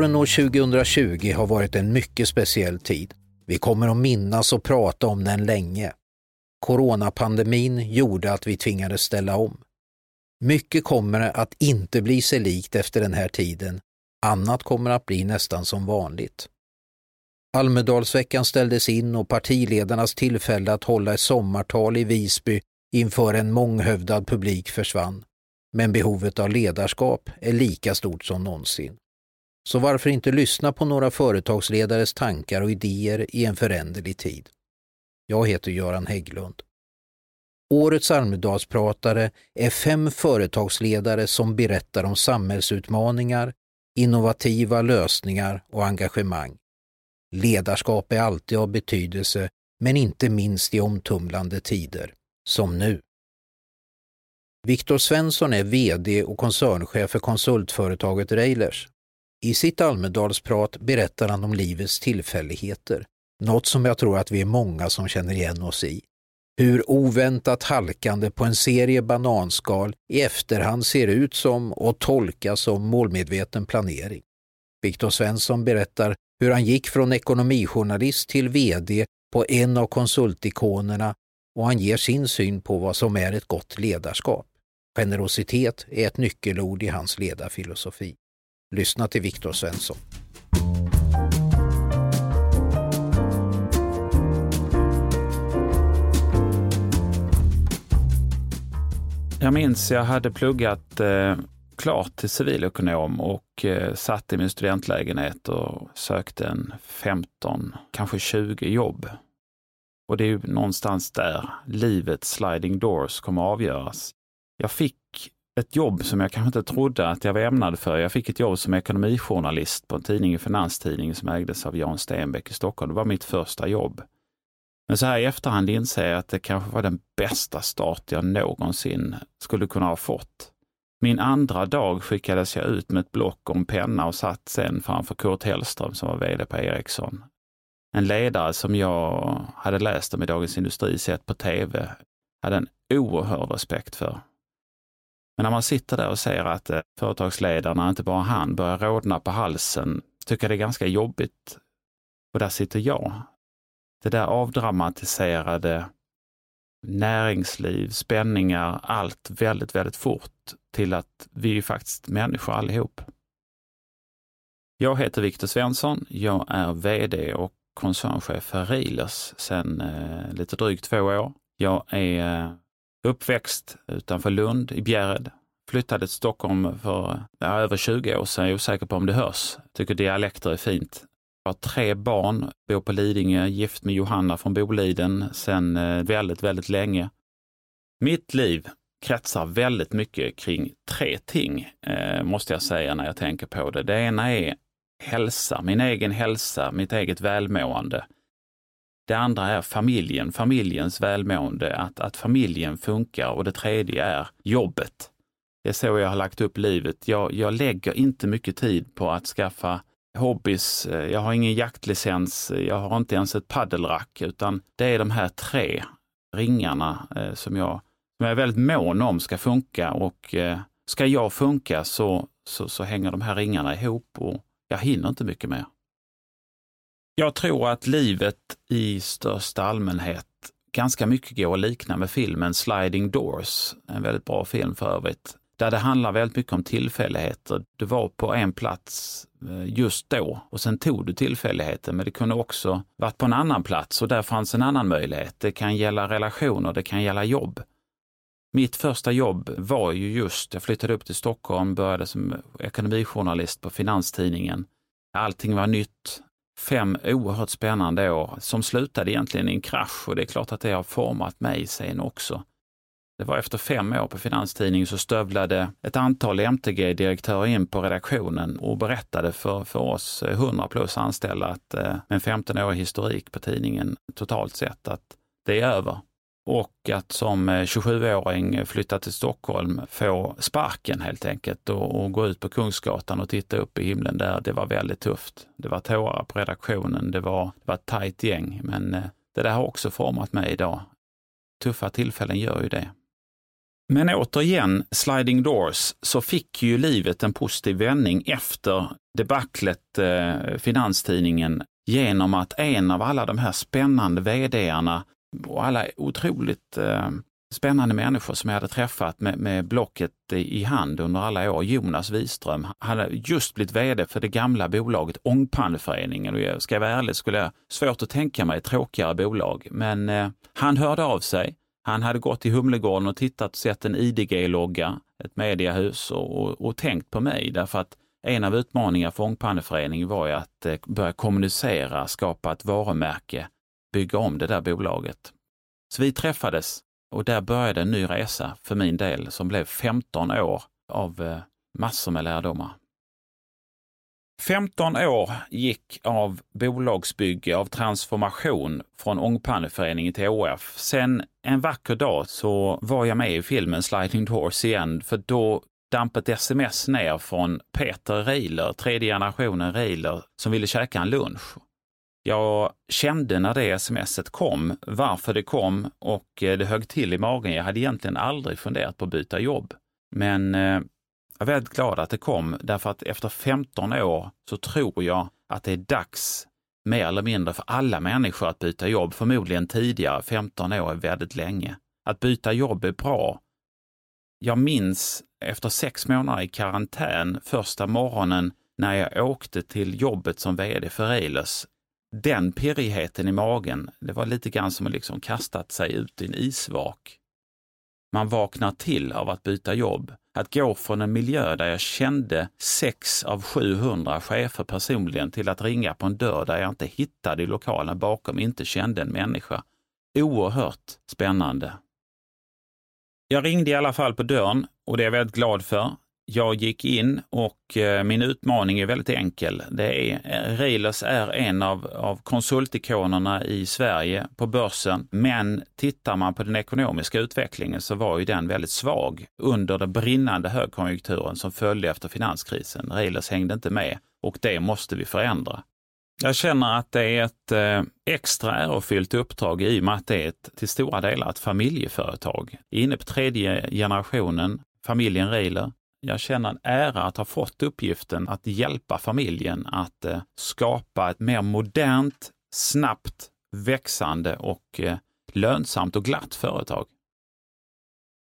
Våren år 2020 har varit en mycket speciell tid. Vi kommer att minnas och prata om den länge. Coronapandemin gjorde att vi tvingades ställa om. Mycket kommer att inte bli sig likt efter den här tiden. Annat kommer att bli nästan som vanligt. Almedalsveckan ställdes in och partiledarnas tillfälle att hålla ett sommartal i Visby inför en månghövdad publik försvann. Men behovet av ledarskap är lika stort som någonsin. Så varför inte lyssna på några företagsledares tankar och idéer i en föränderlig tid? Jag heter Göran Hägglund. Årets Almedalspratare är fem företagsledare som berättar om samhällsutmaningar, innovativa lösningar och engagemang. Ledarskap är alltid av betydelse, men inte minst i omtumlande tider, som nu. Viktor Svensson är VD och koncernchef för konsultföretaget Reilers. I sitt Almedalsprat berättar han om livets tillfälligheter, något som jag tror att vi är många som känner igen oss i. Hur oväntat halkande på en serie bananskal i efterhand ser ut som och tolkas som målmedveten planering. Viktor Svensson berättar hur han gick från ekonomijournalist till VD på en av konsultikonerna och han ger sin syn på vad som är ett gott ledarskap. Generositet är ett nyckelord i hans ledarfilosofi. Lyssna till Viktor Svensson. Jag minns jag hade pluggat eh, klart till civilekonom och eh, satt i min studentlägenhet och sökte en 15, kanske 20 jobb. Och det är ju någonstans där livets sliding doors kommer avgöras. Jag fick ett jobb som jag kanske inte trodde att jag var ämnad för. Jag fick ett jobb som ekonomijournalist på en tidning, en finanstidning som ägdes av Jan Stenbeck i Stockholm. Det var mitt första jobb. Men så här i efterhand inser jag att det kanske var den bästa start jag någonsin skulle kunna ha fått. Min andra dag skickades jag ut med ett block och en penna och satt sen framför Kurt Hellström som var vd på Ericsson. En ledare som jag hade läst om i Dagens Industri, sett på tv, hade en oerhörd respekt för. Men när man sitter där och ser att eh, företagsledarna, inte bara han, börjar rodna på halsen, tycker jag det är ganska jobbigt. Och där sitter jag. Det där avdramatiserade näringsliv, spänningar, allt väldigt, väldigt fort till att vi är faktiskt människor allihop. Jag heter Viktor Svensson. Jag är VD och koncernchef för Riles sedan eh, lite drygt två år. Jag är eh, uppväxt utanför Lund i Bjärred. Flyttade till Stockholm för ja, över 20 år sedan. Jag är osäker på om det hörs. Tycker dialekter är fint. Jag har tre barn, bor på Lidingö, gift med Johanna från Boliden sedan eh, väldigt, väldigt länge. Mitt liv kretsar väldigt mycket kring tre ting, eh, måste jag säga när jag tänker på det. Det ena är hälsa, min egen hälsa, mitt eget välmående. Det andra är familjen, familjens välmående, att, att familjen funkar och det tredje är jobbet. Det är så jag har lagt upp livet. Jag, jag lägger inte mycket tid på att skaffa hobbys. Jag har ingen jaktlicens, jag har inte ens ett paddelrack, utan det är de här tre ringarna eh, som, jag, som jag är väldigt mån om ska funka och eh, ska jag funka så, så, så hänger de här ringarna ihop och jag hinner inte mycket mer. Jag tror att livet i största allmänhet ganska mycket går att likna med filmen Sliding Doors, en väldigt bra film för övrigt, där det handlar väldigt mycket om tillfälligheter. Du var på en plats eh, just då och sen tog du tillfälligheten, men det kunde också varit på en annan plats och där fanns en annan möjlighet. Det kan gälla relationer, det kan gälla jobb. Mitt första jobb var ju just, jag flyttade upp till Stockholm, började som ekonomijournalist på Finanstidningen. Allting var nytt, fem oerhört spännande år som slutade egentligen i en krasch och det är klart att det har format mig sen också. Det var efter fem år på Finanstidningen så stövlade ett antal MTG-direktörer in på redaktionen och berättade för, för oss 100 plus anställda att eh, med en 15-årig historik på tidningen totalt sett att det är över. Och att som eh, 27-åring flytta till Stockholm, få sparken helt enkelt och, och, gå ut på Kungsgatan och titta upp i himlen där, det var väldigt tufft. Det var tårar på redaktionen, det var, det var ett tajt gäng, men eh, det där har också format mig idag. Tuffa tillfällen gör ju det. Men återigen, Sliding Doors, så fick ju livet en positiv vändning efter debaclet eh, Finanstidningen genom att en av alla de här spännande vdarna och alla otroligt eh, spännande människor som jag hade träffat med, med Blocket i hand under alla år. Jonas Wiström hade just blivit vd för det gamla bolaget Ångpanneföreningen och jag ska jag vara ärlig skulle jag svårt att tänka mig ett tråkigare bolag. Men eh, han hörde av sig. Han hade gått till Humlegården och tittat och sett en IDG-logga, ett mediehus och, och, och tänkt på mig därför att en av utmaningarna för Ångpanneföreningen var ju att eh, börja kommunicera, skapa ett varumärke, bygga om det där bolaget. Så vi träffades och där började en ny resa för min del som blev 15 år av eh, massor med lärdomar. 15 år gick av bolagsbygge, av transformation från Ångpanneföreningen till ÅF. Sen en vacker dag så var jag med i filmen Sliding Doors igen, för då damp ett sms ner från Peter Reiler, tredje generationen Reiler, som ville käka en lunch. Jag kände när det smset kom, varför det kom och eh, det högg till i magen. Jag hade egentligen aldrig funderat på att byta jobb. Men eh, jag är väldigt glad att det kom därför att efter 15 år så tror jag att det är dags mer eller mindre för alla människor att byta jobb. Förmodligen tidigare, 15 år är väldigt länge. Att byta jobb är bra. Jag minns efter sex månader i karantän första morgonen när jag åkte till jobbet som vd för Eilers den pirrigheten i magen, det var lite grann som att liksom kastat sig ut i en isvak. Man vaknar till av att byta jobb. Att gå från en miljö där jag kände sex av 700 chefer personligen till att ringa på en dörr där jag inte hittade i lokalen bakom, inte kände en människa. Oerhört spännande. Jag ringde i alla fall på dörren och det är jag väldigt glad för. Jag gick in och eh, min utmaning är väldigt enkel. Det är, eh, Railers är en av, av konsultikonerna i Sverige på börsen, men tittar man på den ekonomiska utvecklingen så var ju den väldigt svag under den brinnande högkonjunkturen som följde efter finanskrisen. Railers hängde inte med och det måste vi förändra. Jag känner att det är ett eh, extra ärofyllt uppdrag i och med att det är ett, till stora delar ett familjeföretag. Inne på tredje generationen, familjen Reiler, jag känner en ära att ha fått uppgiften att hjälpa familjen att eh, skapa ett mer modernt, snabbt växande och eh, lönsamt och glatt företag.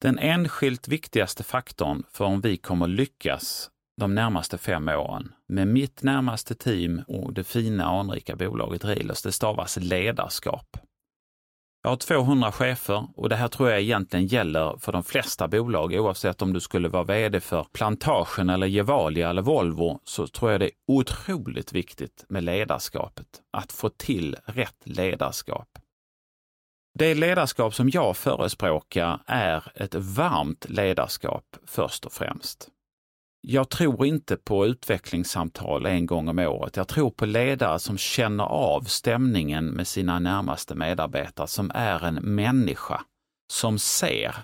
Den enskilt viktigaste faktorn för om vi kommer lyckas de närmaste fem åren med mitt närmaste team och det fina anrika bolaget Rilers, det stavas ledarskap. Jag har 200 chefer och det här tror jag egentligen gäller för de flesta bolag. Oavsett om du skulle vara vd för Plantagen eller Gevalia eller Volvo så tror jag det är otroligt viktigt med ledarskapet. Att få till rätt ledarskap. Det ledarskap som jag förespråkar är ett varmt ledarskap först och främst. Jag tror inte på utvecklingssamtal en gång om året. Jag tror på ledare som känner av stämningen med sina närmaste medarbetare, som är en människa, som ser,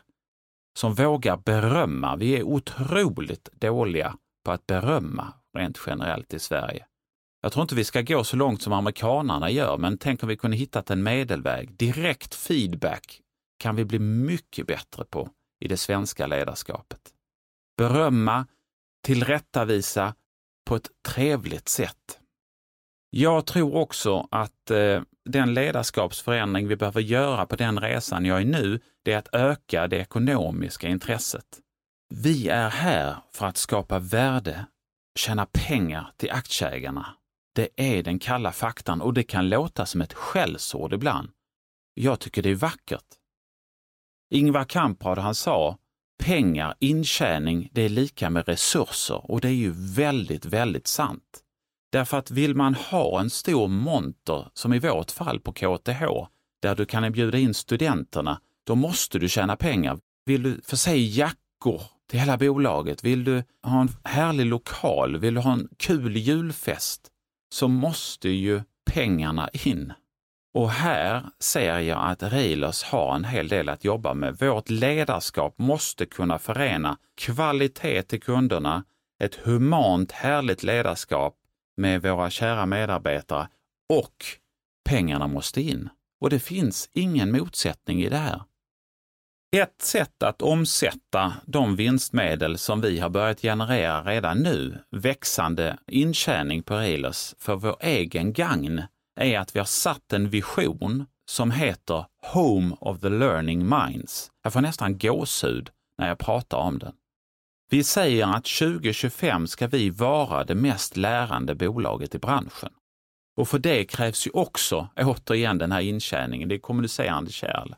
som vågar berömma. Vi är otroligt dåliga på att berömma rent generellt i Sverige. Jag tror inte vi ska gå så långt som amerikanarna gör, men tänk om vi kunde hittat en medelväg. Direkt feedback kan vi bli mycket bättre på i det svenska ledarskapet. Berömma, tillrättavisa på ett trevligt sätt. Jag tror också att eh, den ledarskapsförändring vi behöver göra på den resan jag är nu, det är att öka det ekonomiska intresset. Vi är här för att skapa värde, tjäna pengar till aktieägarna. Det är den kalla faktan och det kan låta som ett skällsord ibland. Jag tycker det är vackert. Ingvar Kamprad, han sa, pengar, intjäning, det är lika med resurser och det är ju väldigt, väldigt sant. Därför att vill man ha en stor monter, som i vårt fall på KTH, där du kan bjuda in studenterna, då måste du tjäna pengar. Vill du förse jackor till hela bolaget, vill du ha en härlig lokal, vill du ha en kul julfest, så måste ju pengarna in. Och här ser jag att Railers har en hel del att jobba med. Vårt ledarskap måste kunna förena kvalitet till kunderna, ett humant härligt ledarskap med våra kära medarbetare och pengarna måste in. Och det finns ingen motsättning i det här. Ett sätt att omsätta de vinstmedel som vi har börjat generera redan nu, växande intjäning på Relus för vår egen gagn, är att vi har satt en vision som heter Home of the Learning Minds. Jag får nästan gåshud när jag pratar om den. Vi säger att 2025 ska vi vara det mest lärande bolaget i branschen. Och för det krävs ju också, återigen, den här intjäningen, det är kommunicerande kärl.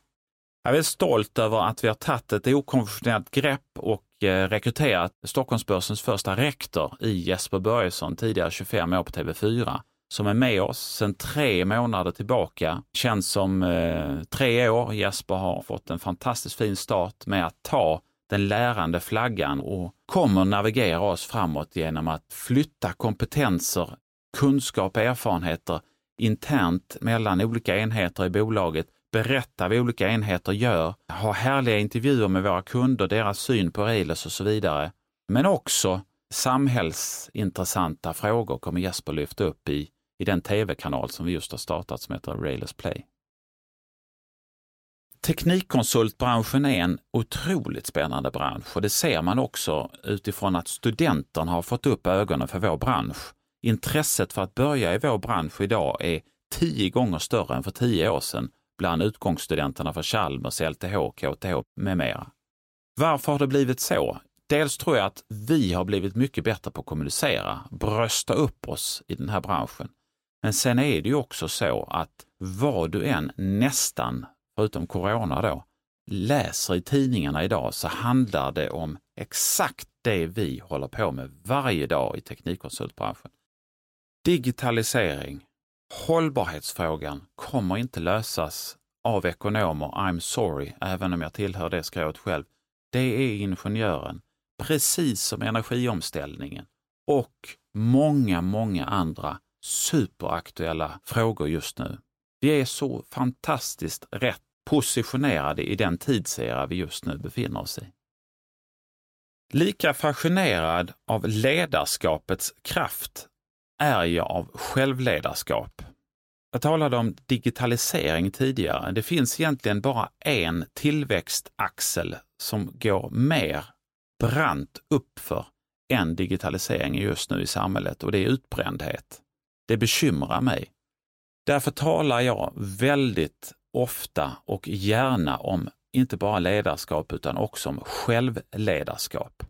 Jag är stolt över att vi har tagit ett okonventionellt grepp och eh, rekryterat Stockholmsbörsens första rektor i Jesper Börjesson, tidigare 25 år på TV4, som är med oss sedan tre månader tillbaka. Känns som eh, tre år. Jesper har fått en fantastiskt fin start med att ta den lärande flaggan och kommer navigera oss framåt genom att flytta kompetenser, kunskap och erfarenheter internt mellan olika enheter i bolaget, berätta vad olika enheter gör, ha härliga intervjuer med våra kunder, deras syn på Relus och så vidare. Men också samhällsintressanta frågor kommer Jesper lyfta upp i, i den tv-kanal som vi just har startat som heter Railers Play. Teknikkonsultbranschen är en otroligt spännande bransch och det ser man också utifrån att studenterna har fått upp ögonen för vår bransch. Intresset för att börja i vår bransch idag är tio gånger större än för tio år sedan bland utgångsstudenterna för Chalmers, LTH, KTH med mera. Varför har det blivit så? Dels tror jag att vi har blivit mycket bättre på att kommunicera, brösta upp oss i den här branschen. Men sen är det ju också så att vad du än nästan förutom corona då, läser i tidningarna idag så handlar det om exakt det vi håller på med varje dag i teknikkonsultbranschen. Digitalisering, hållbarhetsfrågan kommer inte lösas av ekonomer, I'm sorry, även om jag tillhör det skrået själv. Det är ingenjören, precis som energiomställningen och många, många andra superaktuella frågor just nu. Vi är så fantastiskt rätt positionerade i den tidsera vi just nu befinner oss i. Lika fascinerad av ledarskapets kraft är jag av självledarskap. Jag talade om digitalisering tidigare. Det finns egentligen bara en tillväxtaxel som går mer brant uppför än digitaliseringen just nu i samhället och det är utbrändhet. Det bekymrar mig. Därför talar jag väldigt ofta och gärna om inte bara ledarskap utan också om självledarskap.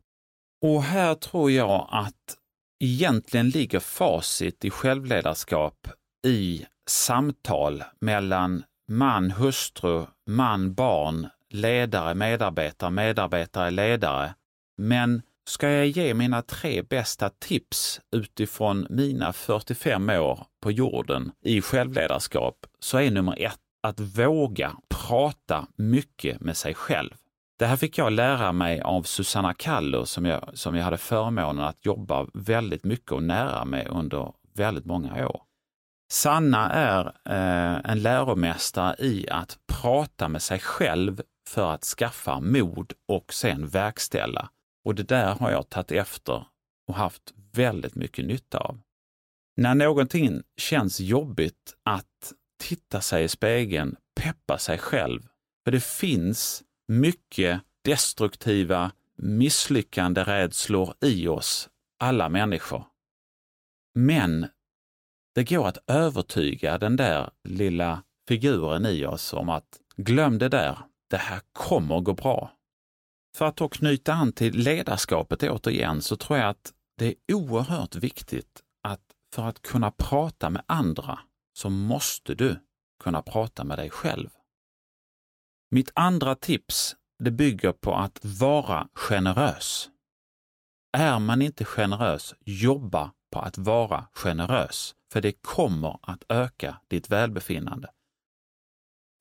Och här tror jag att egentligen ligger facit i självledarskap i samtal mellan man, hustru, man, barn, ledare, medarbetare, medarbetare, ledare. Men ska jag ge mina tre bästa tips utifrån mina 45 år på jorden i självledarskap så är nummer ett att våga prata mycket med sig själv. Det här fick jag lära mig av Susanna Kallo som jag, som jag hade förmånen att jobba väldigt mycket och nära med under väldigt många år. Sanna är eh, en läromästare i att prata med sig själv för att skaffa mod och sen verkställa. Och det där har jag tagit efter och haft väldigt mycket nytta av. När någonting känns jobbigt att titta sig i spegeln, peppa sig själv. För det finns mycket destruktiva misslyckande rädslor i oss, alla människor. Men det går att övertyga den där lilla figuren i oss om att glöm det där, det här kommer gå bra. För att då knyta an till ledarskapet återigen så tror jag att det är oerhört viktigt att för att kunna prata med andra så måste du kunna prata med dig själv. Mitt andra tips det bygger på att vara generös. Är man inte generös, jobba på att vara generös, för det kommer att öka ditt välbefinnande.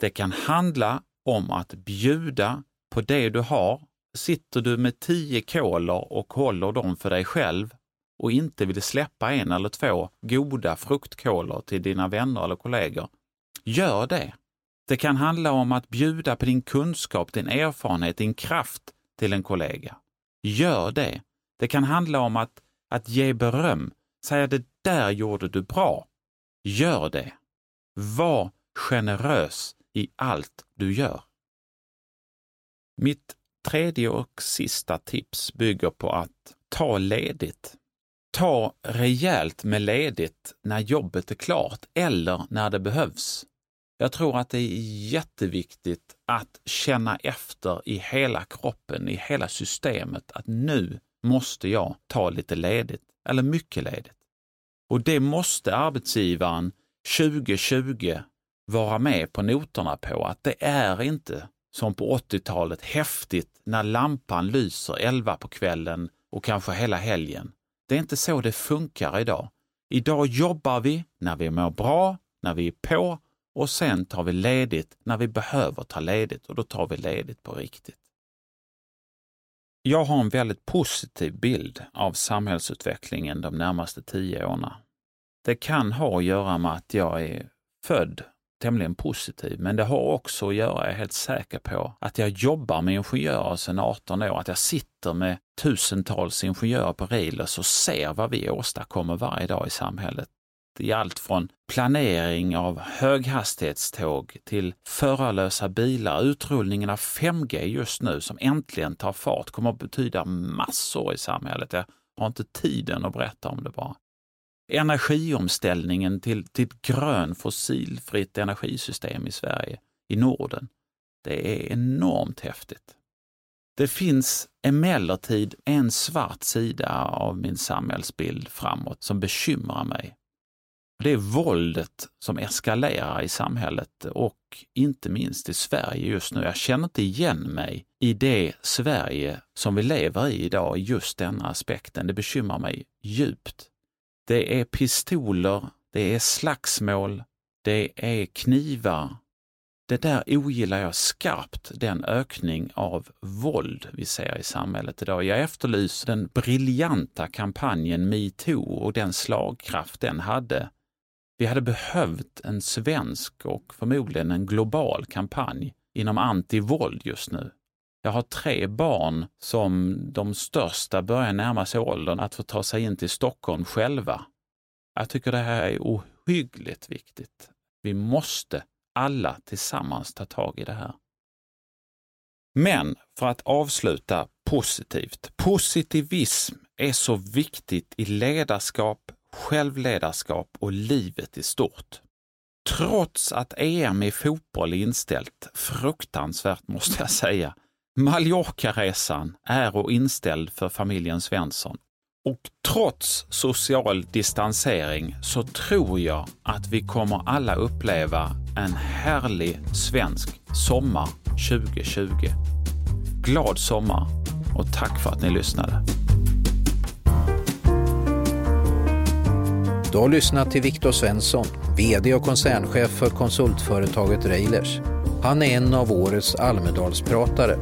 Det kan handla om att bjuda på det du har. Sitter du med tio kolor och håller dem för dig själv och inte vill släppa en eller två goda fruktkolor till dina vänner eller kollegor, gör det. Det kan handla om att bjuda på din kunskap, din erfarenhet, din kraft till en kollega. Gör det. Det kan handla om att, att ge beröm, säga det där gjorde du bra. Gör det. Var generös i allt du gör. Mitt tredje och sista tips bygger på att ta ledigt. Ta rejält med ledigt när jobbet är klart eller när det behövs. Jag tror att det är jätteviktigt att känna efter i hela kroppen, i hela systemet, att nu måste jag ta lite ledigt, eller mycket ledigt. Och det måste arbetsgivaren 2020 vara med på noterna på, att det är inte som på 80-talet häftigt när lampan lyser 11 på kvällen och kanske hela helgen. Det är inte så det funkar idag. Idag jobbar vi när vi mår bra, när vi är på och sen tar vi ledigt när vi behöver ta ledigt och då tar vi ledigt på riktigt. Jag har en väldigt positiv bild av samhällsutvecklingen de närmaste tio åren. Det kan ha att göra med att jag är född tämligen positiv, men det har också att göra, jag är helt säker på, att jag jobbar med ingenjörer sedan 18 år, att jag sitter med tusentals ingenjörer på Relus och ser vad vi åstadkommer varje dag i samhället. I allt från planering av höghastighetståg till förarlösa bilar. Utrullningen av 5G just nu som äntligen tar fart kommer att betyda massor i samhället. Jag har inte tiden att berätta om det bara energiomställningen till, till ett grön fossilfritt energisystem i Sverige, i Norden. Det är enormt häftigt. Det finns emellertid en svart sida av min samhällsbild framåt som bekymrar mig. Det är våldet som eskalerar i samhället och inte minst i Sverige just nu. Jag känner inte igen mig i det Sverige som vi lever i idag, just denna aspekten. Det bekymrar mig djupt. Det är pistoler, det är slagsmål, det är knivar. Det där ogillar jag skarpt, den ökning av våld vi ser i samhället idag. Jag efterlyser den briljanta kampanjen metoo och den slagkraft den hade. Vi hade behövt en svensk och förmodligen en global kampanj inom antivåld just nu. Jag har tre barn som de största börjar närma sig åldern att få ta sig in till Stockholm själva. Jag tycker det här är ohyggligt viktigt. Vi måste alla tillsammans ta tag i det här. Men för att avsluta positivt. Positivism är så viktigt i ledarskap, självledarskap och livet i stort. Trots att EM i fotboll är inställt, fruktansvärt måste jag säga, Mallorca-resan är och inställd för familjen Svensson. Och trots social distansering så tror jag att vi kommer alla uppleva en härlig svensk sommar 2020. Glad sommar och tack för att ni lyssnade. Du har lyssnat till Viktor Svensson, VD och koncernchef för konsultföretaget Railers. Han är en av årets Almedalspratare